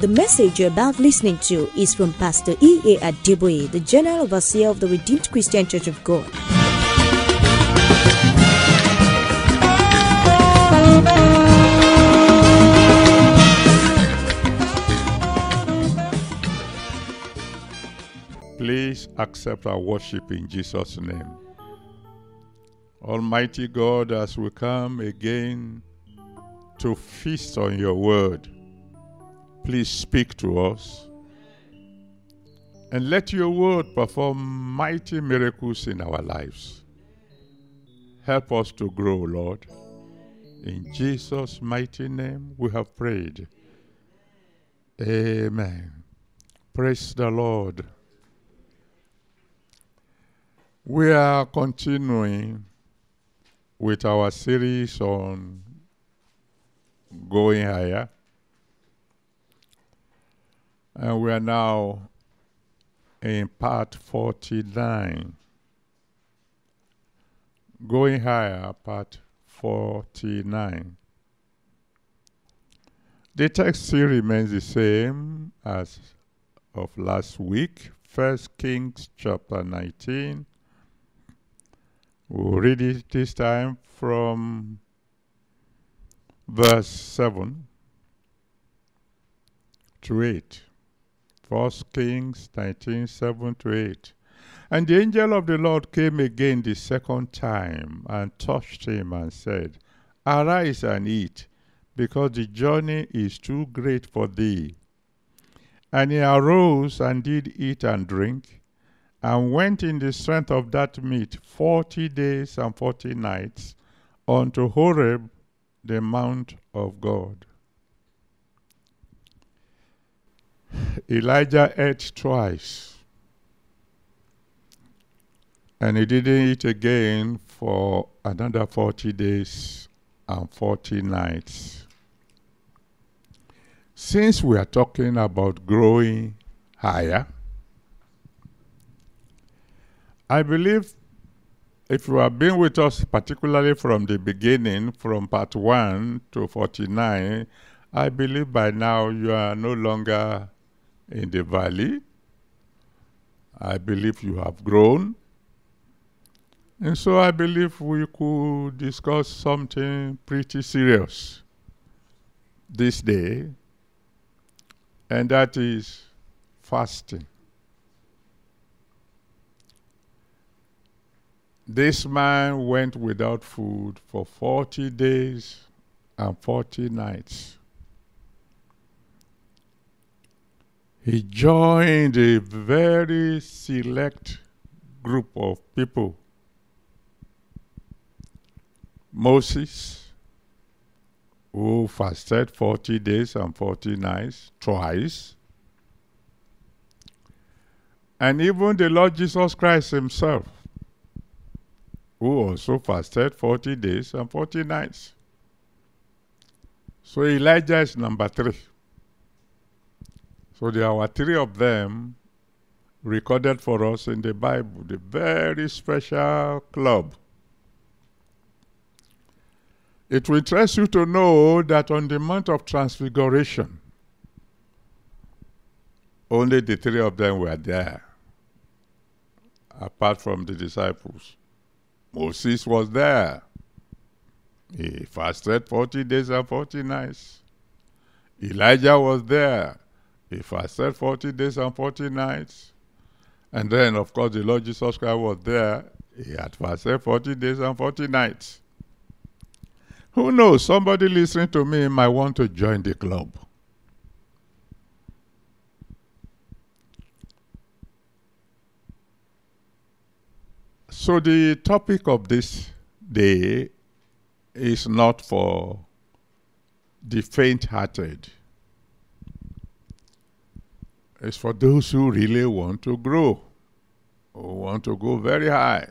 The message you're about listening to is from Pastor E.A. Adeboye, the General Overseer of the Redeemed Christian Church of God. Please accept our worship in Jesus' name. Almighty God, as we come again to feast on your word, please speak to us and let your word perform mighty miracles in our lives. Help us to grow, Lord. In Jesus' mighty name we have prayed. Amen. Praise the Lord. We are continuing with our series on going higher. And we are now in part 49. Going higher, part 49. The text still remains the same as of last week. First Kings chapter 19. We'll read it this time from verse 7 to 8. First Kings 19, 7 to 8. And the angel of the Lord came again the second time and touched him and said, Arise and eat, because the journey is too great for thee. And he arose and did eat and drink, and went in the strength of that meat forty days and forty nights unto Horeb, the mount of God. Elijah ate twice, and he didn't eat again for another 40 days and 40 nights. Since we are talking about growing higher, I believe if you have been with us, particularly from the beginning, from part 1 to 49, I believe by now you are no longer in the valley. I believe you have grown. And so I believe we could discuss something pretty serious this day, and that is fasting. This man went without food for 40 days and 40 nights. He joined a very select group of people. Moses, who fasted 40 days and 40 nights twice, and even the Lord Jesus Christ himself, who also fasted 40 days and 40 nights. So Elijah is number three. So there are three of them recorded for us in the Bible, the very special club. It will interest you to know that on the Mount of Transfiguration, only the three of them were there, apart from the disciples. Moses was there. He fasted 40 days and 40 nights. Elijah was there. He said 40 days and 40 nights. And then, of course, the Lord Jesus Christ was there. He had fasted 40 days and 40 nights. Who knows? Somebody listening to me might want to join the club. So, the topic of this day is not for the faint hearted, it's for those who really want to grow, who want to go very high.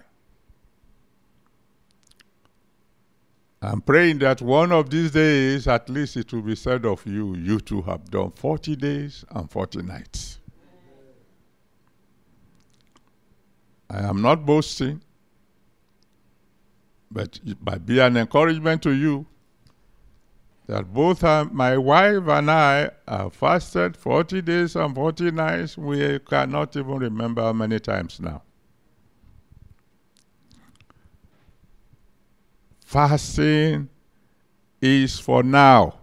I'm praying that one of these days, at least it will be said of you, you two have done 40 days and 40 nights. I am not boasting, but it might be an encouragement to you that both my wife and I have fasted 40 days and 40 nights. We cannot even remember how many times now. Fasting is for now.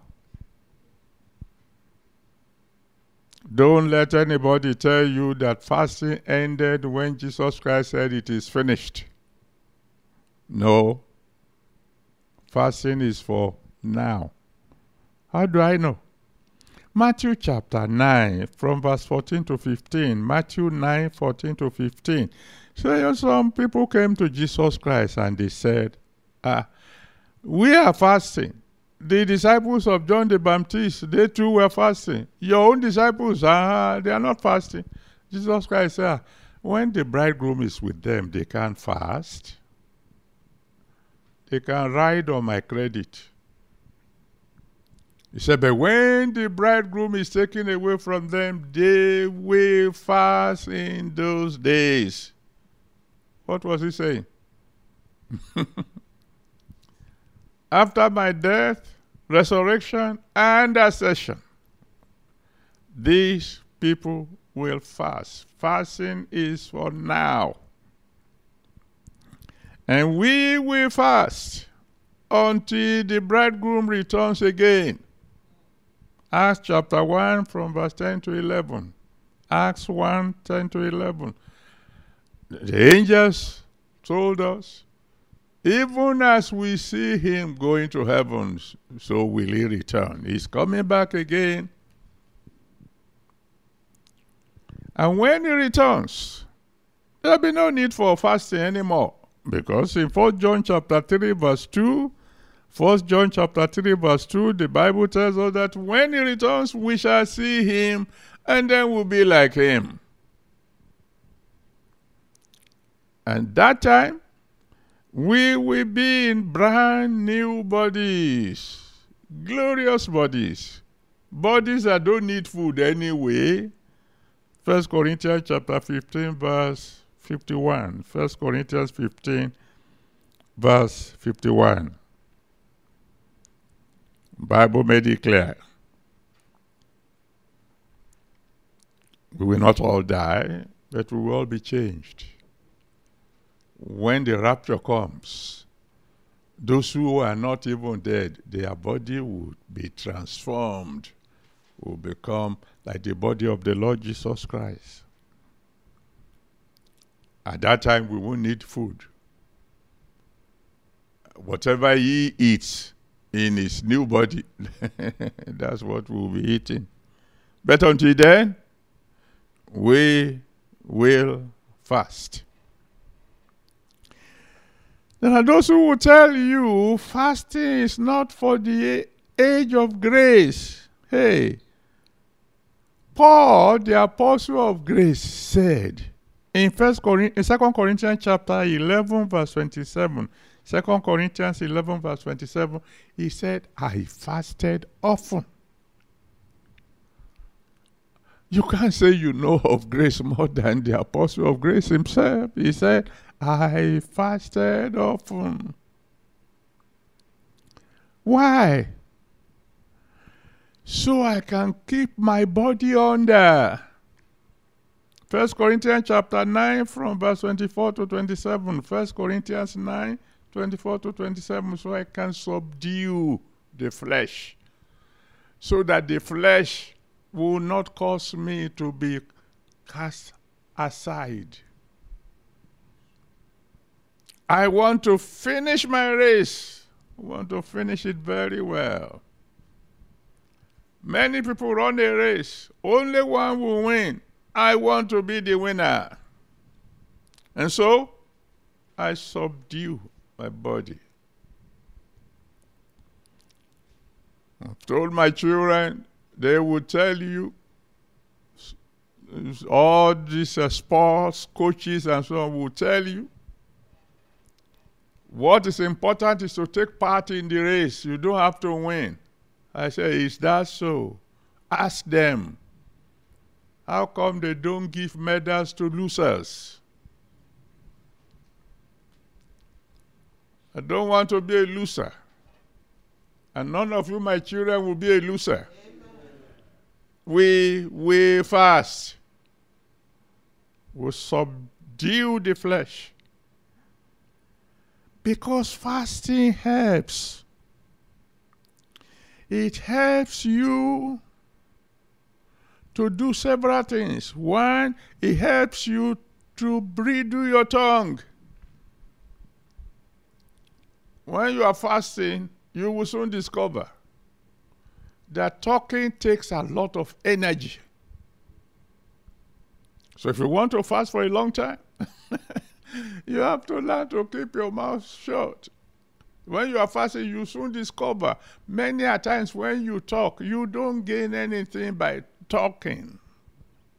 Don't let anybody tell you that fasting ended when Jesus Christ said it is finished. No. Fasting is for now. How do I know? Matthew chapter 9, from verse 14 to 15. Matthew 9, 14 to 15. So some people came to Jesus Christ and they said, ah, We are fasting. The disciples of John the Baptist, they too were fasting. Your own disciples, ah, they are not fasting. Jesus Christ said, When the bridegroom is with them, they can't fast. They can ride on my credit. He said, But when the bridegroom is taken away from them, they will fast in those days. What was he saying? After my death, resurrection, and ascension, these people will fast. Fasting is for now. And we will fast until the bridegroom returns again. Acts chapter 1 from verse 10 to 11. Acts 1 10 to 11. The angels told us, even as we see him going to heaven, so will he return. He's coming back again. And when he returns, there'll be no need for fasting anymore. Because in 1 John chapter 3, verse 2, 1 John chapter 3, verse 2, the Bible tells us that when he returns, we shall see him, and then we'll be like him. And that time, we will be in brand new bodies, glorious bodies, bodies that don't need food anyway. 1 Corinthians chapter 15, verse 51. 1 Corinthians 15, verse 51. Bible made it clear. We will not all die, but we will all be changed. When the rapture comes, those who are not even dead, their body will be transformed, will become like the body of the Lord Jesus Christ. At that time, we won't need food. Whatever he eats in his new body, that's what we'll be eating. But until then, we will fast. There are those who will tell you fasting is not for the age of grace. Hey, Paul, the apostle of grace, said, in First Corinthians, in Second Corinthians chapter 11, verse 27, 2 Corinthians 11, verse 27, he said, I fasted often. You can't say you know of grace more than the apostle of grace himself. He said, I fasted often. Why? So I can keep my body under. First Corinthians chapter 9 from verse 24 to 27. First Corinthians 9, 24 to 27. So I can subdue the flesh. So that the flesh will not cause me to be cast aside. I want to finish my race. I want to finish it very well. Many people run a race, only one will win. I want to be the winner. And so I subdue my body. I've told my children, they will tell you, all these uh, sports coaches and so on will tell you, what is important is to take part in the race. You don't have to win. I say, is that so? Ask them. How come they don't give medals to losers? I don't want to be a loser. And none of you, my children, will be a loser. We we fast. We subdue the flesh. Because fasting helps. It helps you to do several things. One, it helps you to bridle your tongue. When you are fasting, you will soon discover that talking takes a lot of energy. So if you want to fast for a long time, you have to learn to keep your mouth shut. When you are fasting, you soon discover many a times when you talk, you don't gain anything by talking.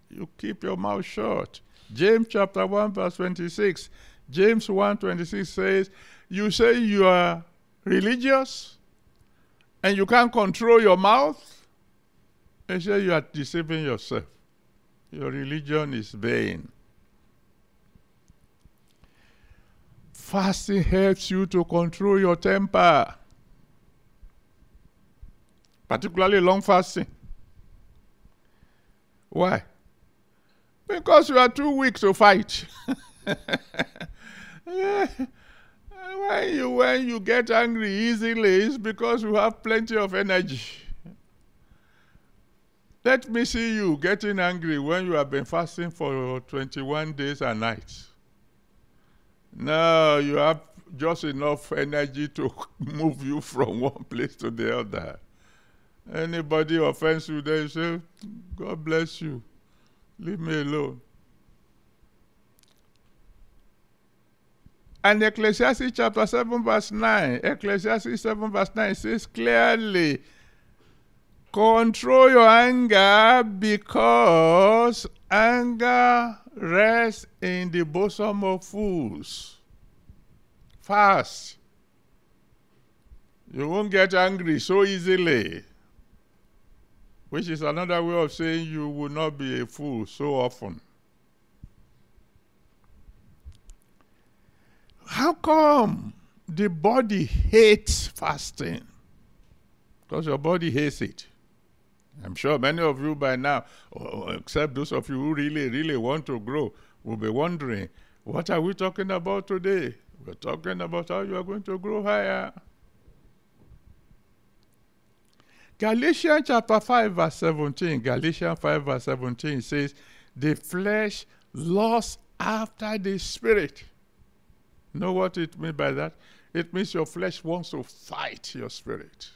You keep your mouth shut. James chapter 1, verse 26. James 1 26 says, You say you are religious and you can't control your mouth. And say you are deceiving yourself. Your religion is vain. Fasting helps you to control your temper, particularly long fasting. Why? Because you are too weak to fight. yeah. When you when you get angry easily, it's because you have plenty of energy. Let me see you getting angry when you have been fasting for 21 days and nights. Now you have just enough energy to move you from one place to the other. Anybody offends you, they say, God bless you. Leave me alone. And Ecclesiastes chapter 7, verse 9, Ecclesiastes 7, verse 9 says clearly, control your anger because anger rests in the bosom of fools. Fast. You won't get angry so easily. Which is another way of saying you will not be a fool so often. How come the body hates fasting? Because your body hates it. I'm sure many of you by now, except those of you who really, really want to grow, will be wondering, what are we talking about today? We're talking about how you are going to grow higher. Galatians chapter 5, verse 17, Galatians 5, verse 17 says, The flesh lusts after the spirit. Know what it means by that? It means your flesh wants to fight your spirit.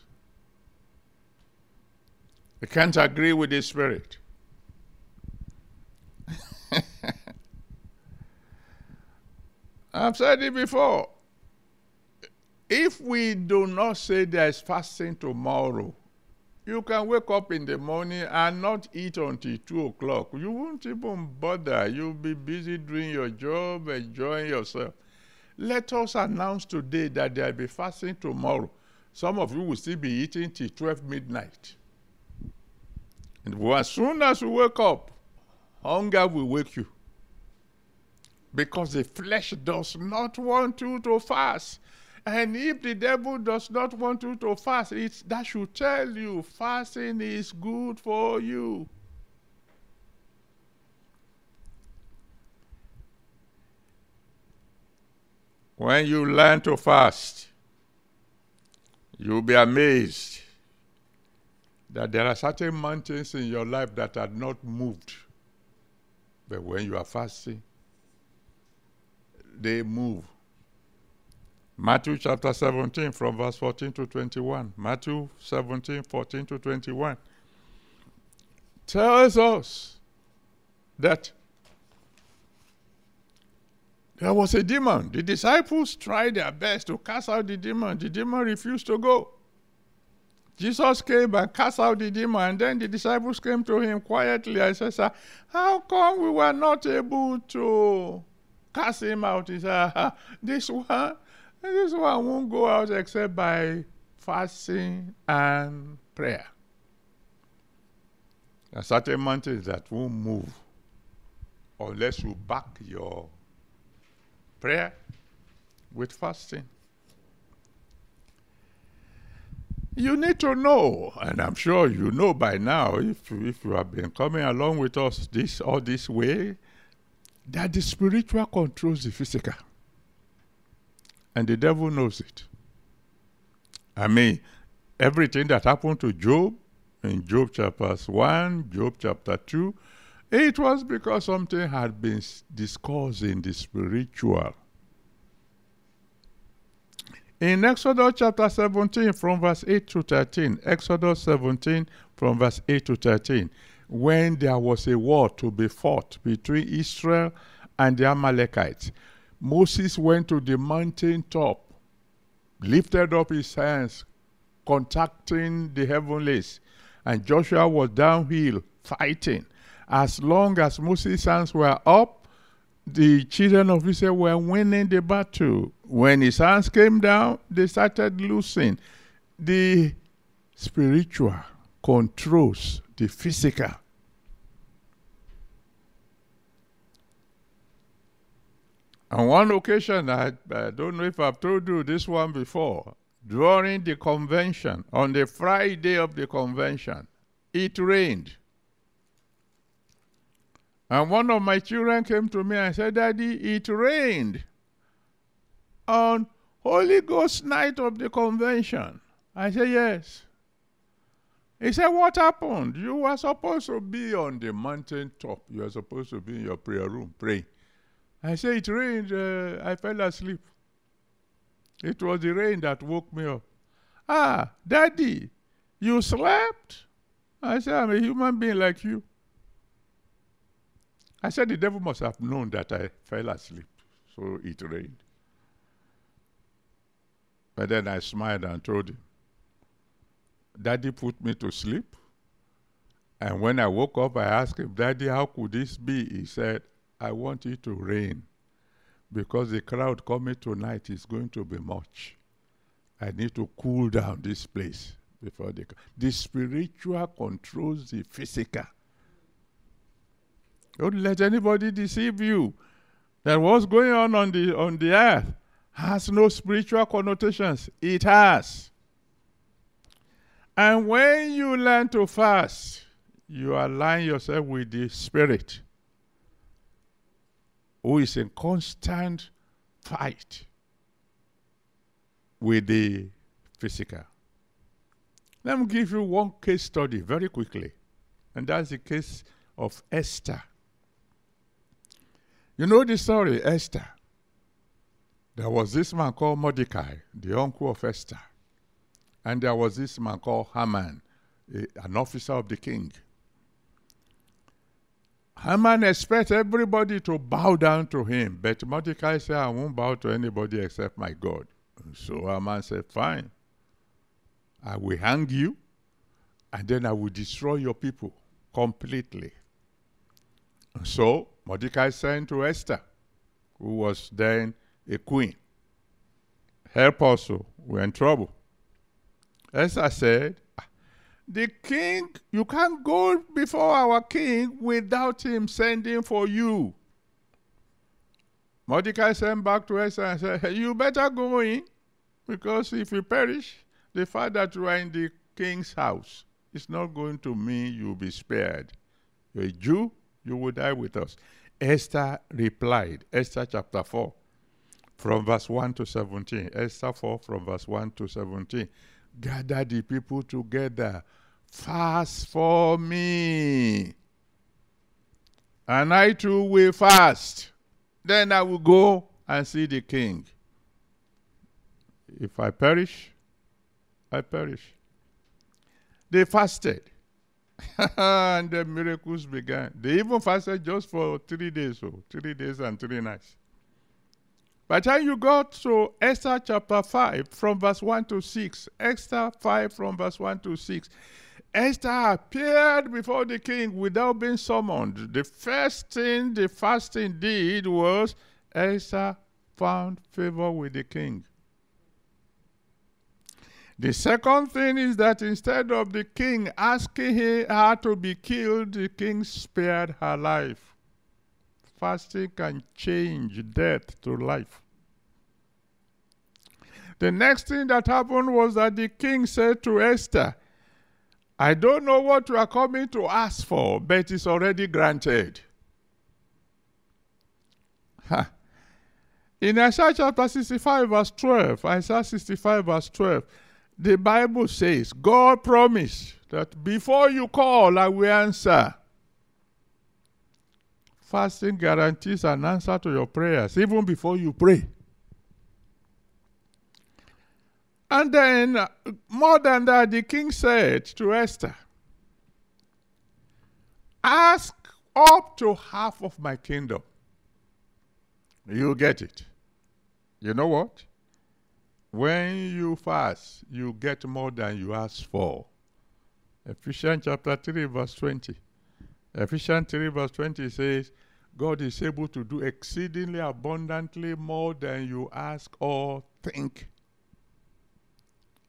You can't agree with the spirit. I've said it before. If we do not say there is fasting tomorrow, you can wake up in the morning and not eat until 2 o'clock. You won't even bother. You'll be busy doing your job, enjoying yourself. Let us announce today that there will be fasting tomorrow. Some of you will still be eating till 12 midnight. And as soon as you wake up, hunger will wake you. Because the flesh does not want you to fast. And if the devil does not want you to fast, it's, that should tell you fasting is good for you. When you learn to fast, you'll be amazed that there are certain mountains in your life that are not moved. But when you are fasting, they move. Matthew chapter 17 from verse 14 to 21. Matthew 17, 14 to 21 tells us that there was a demon. The disciples tried their best to cast out the demon. The demon refused to go. Jesus came and cast out the demon, and then the disciples came to him quietly and said, Sir, how come we were not able to cast him out? He said, This one this one won't go out except by fasting and prayer. There are certain mountains that won't move unless you back your prayer with fasting. You need to know, and I'm sure you know by now, if, if you have been coming along with us this all this way, that the spiritual controls the physical. And the devil knows it. I mean, everything that happened to Job in Job chapter 1, Job chapter 2, it was because something had been discussed in the spiritual. In Exodus chapter 17, from verse 8 to 13, Exodus 17, from verse 8 to 13, when there was a war to be fought between Israel and the Amalekites, Moses went to the mountain top, lifted up his hands, contacting the heavenlies, and Joshua was downhill fighting. As long as Moses' hands were up, the children of Israel were winning the battle. When his hands came down, they started losing. The spiritual controls the physical. On one occasion, I, I don't know if I've told you this one before, during the convention, on the Friday of the convention, it rained. And one of my children came to me and said, Daddy, it rained on Holy Ghost night of the convention. I said, Yes. He said, What happened? You were supposed to be on the mountain top. You were supposed to be in your prayer room praying. I said, It rained. Uh, I fell asleep. It was the rain that woke me up. Ah, Daddy, you slept? I said, I'm a human being like you. I said, The devil must have known that I fell asleep. So it rained. But then I smiled and told him, Daddy put me to sleep. And when I woke up, I asked him, Daddy, how could this be? He said, I want it to rain because the crowd coming tonight is going to be much. I need to cool down this place before they come. The spiritual controls the physical. Don't let anybody deceive you that what's going on on the on the earth has no spiritual connotations. It has. And when you learn to fast, you align yourself with the spirit who is in constant fight with the physical. Let me give you one case study very quickly, and that's the case of Esther. You know the story, Esther. There was this man called Mordecai, the uncle of Esther, and there was this man called Haman, a, an officer of the king. Haman expects everybody to bow down to him, but Mordecai said, I won't bow to anybody except my God. So Haman said, Fine. I will hang you, and then I will destroy your people completely. So Mordecai sent to Esther, who was then a queen. Help us, we're in trouble. Esther said, ah, the king, you can't go before our king without him sending for you. Mordecai sent back to Esther and said, hey, You better go in, because if you perish, the fact that you are in the king's house is not going to mean you'll be spared. You're a Jew, you will die with us. Esther replied, Esther chapter 4, from verse 1 to 17. Esther 4, from verse 1 to 17. Gather the people together Fast for me. And I too will fast. Then I will go and see the king. If I perish, I perish. They fasted. and the miracles began. They even fasted just for three days, so oh, three days and three nights. By the time you got to Esther chapter 5 from verse 1 to 6, Esther 5 from verse 1 to 6, Esther appeared before the king without being summoned. The first thing the fasting did was Esther found favor with the king. The second thing is that instead of the king asking her to be killed, the king spared her life. Fasting can change death to life. The next thing that happened was that the king said to Esther, I don't know what you are coming to ask for, but it's already granted. Ha. In Isaiah chapter 65, verse 12, Isaiah 65, verse 12, the Bible says, God promised that before you call, I will answer. Fasting guarantees an answer to your prayers even before you pray. And then, more than that, the king said to Esther, Ask up to half of my kingdom. You get it. You know what? When you fast, you get more than you ask for. Ephesians chapter 3, verse 20. Ephesians 3, verse 20 says, God is able to do exceedingly abundantly more than you ask or think,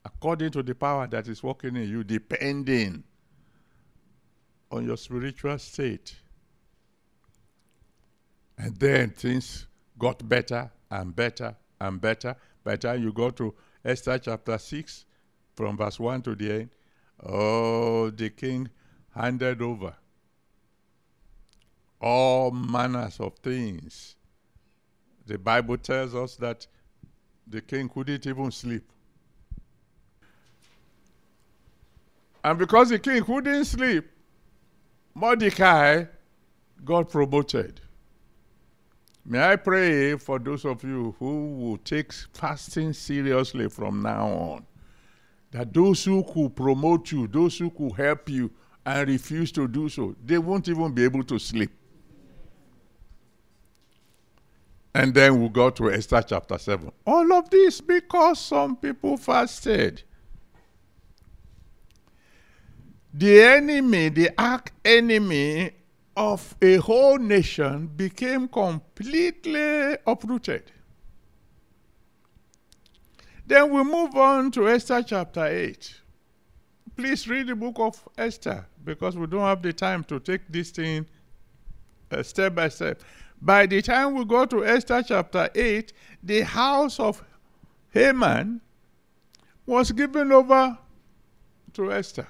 according to the power that is working in you, depending on your spiritual state. And then things got better and better and better. By the time you go to Esther chapter 6, from verse 1 to the end, oh, the king handed over all manners of things. The Bible tells us that the king couldn't even sleep. And because the king couldn't sleep, Mordecai got promoted. May I pray for those of you who will take fasting seriously from now on, that those who could promote you, those who could help you, and refuse to do so, they won't even be able to sleep. And then we'll go to Esther chapter 7. All of this because some people fasted. The enemy, the arch enemy of a whole nation became completely uprooted. Then we move on to Esther chapter 8. Please read the book of Esther because we don't have the time to take this thing uh, step by step. By the time we go to Esther chapter 8, the house of Haman was given over to Esther.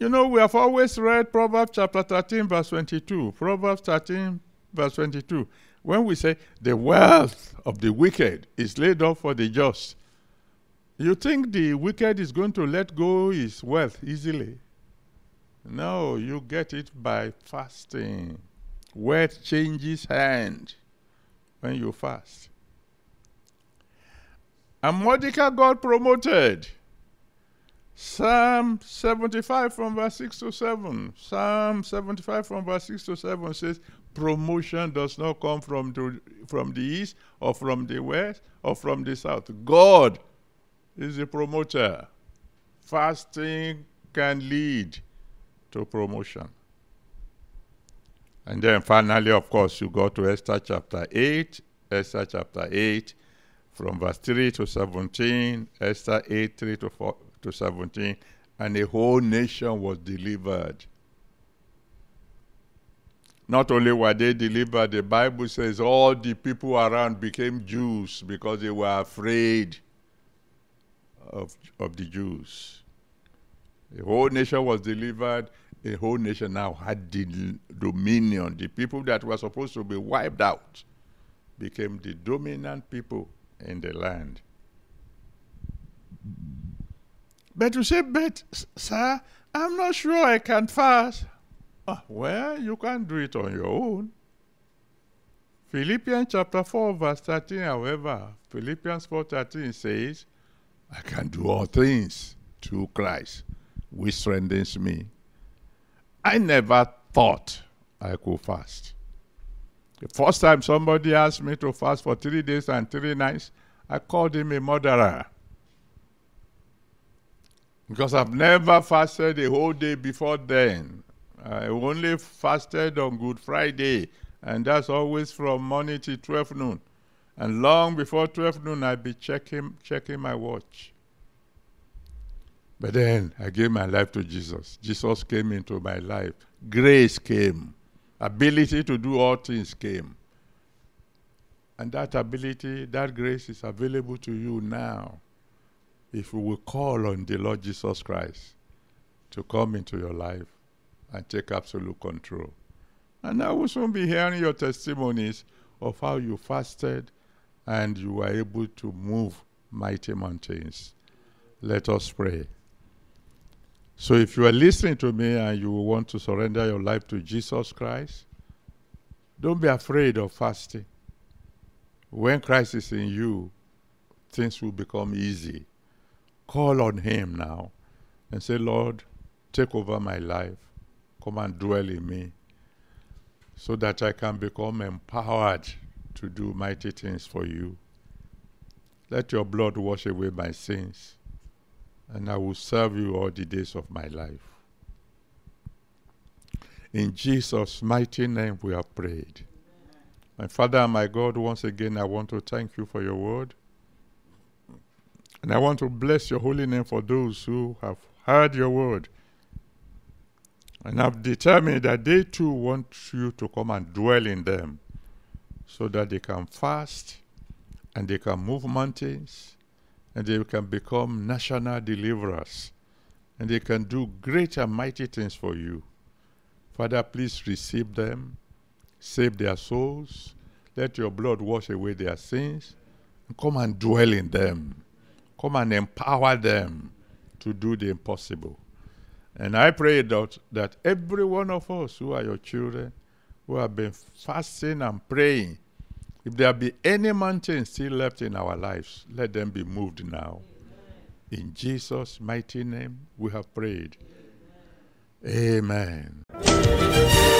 You know, we have always read Proverbs chapter 13, verse 22. Proverbs 13, verse 22. When we say the wealth of the wicked is laid up for the just, you think the wicked is going to let go his wealth easily? No, you get it by fasting. Wealth changes hand when you fast. And Mordecai got promoted. Psalm 75 from verse 6 to 7. Psalm 75 from verse 6 to 7 says, Promotion does not come from the, from the east or from the west or from the south. God is the promoter. Fasting can lead to promotion. And then finally, of course, you go to Esther chapter 8, Esther chapter 8, from verse 3 to 17, Esther 8, 3 to, 4, to 17, and a whole nation was delivered. Not only were they delivered, the Bible says all the people around became Jews because they were afraid of, of the Jews. The whole nation was delivered. A whole nation now had the dominion. The people that were supposed to be wiped out became the dominant people in the land. But you say, but sir, I'm not sure I can fast. Ah, well, you can do it on your own. Philippians chapter 4, verse 13, however, Philippians 4:13 says, I can do all things through Christ, which strengthens me. I never thought I could fast. The first time somebody asked me to fast for three days and three nights, I called him a murderer. Because I've never fasted a whole day before then. I only fasted on Good Friday, and that's always from morning till 12 noon. And long before 12 noon, I'd be checking, checking my watch. But then I gave my life to Jesus. Jesus came into my life. Grace came. Ability to do all things came. And that ability, that grace is available to you now if you will call on the Lord Jesus Christ to come into your life and take absolute control. And I will soon be hearing your testimonies of how you fasted and you were able to move mighty mountains. Let us pray. So, if you are listening to me and you want to surrender your life to Jesus Christ, don't be afraid of fasting. When Christ is in you, things will become easy. Call on Him now and say, Lord, take over my life. Come and dwell in me so that I can become empowered to do mighty things for you. Let your blood wash away my sins, and I will serve you all the days of my life. In Jesus' mighty name we have prayed. My Father and my God, once again, I want to thank you for your word. And I want to bless your holy name for those who have heard your word and have determined that they too want you to come and dwell in them so that they can fast and they can move mountains and they can become national deliverers and they can do great and mighty things for you. Father, please receive them, save their souls, let your blood wash away their sins, and come and dwell in them. Come and empower them to do the impossible. And I pray that, that every one of us who are your children, who have been fasting and praying, if there be any mountain still left in our lives, let them be moved now. Amen. In Jesus' mighty name, we have prayed. Amen. Faster.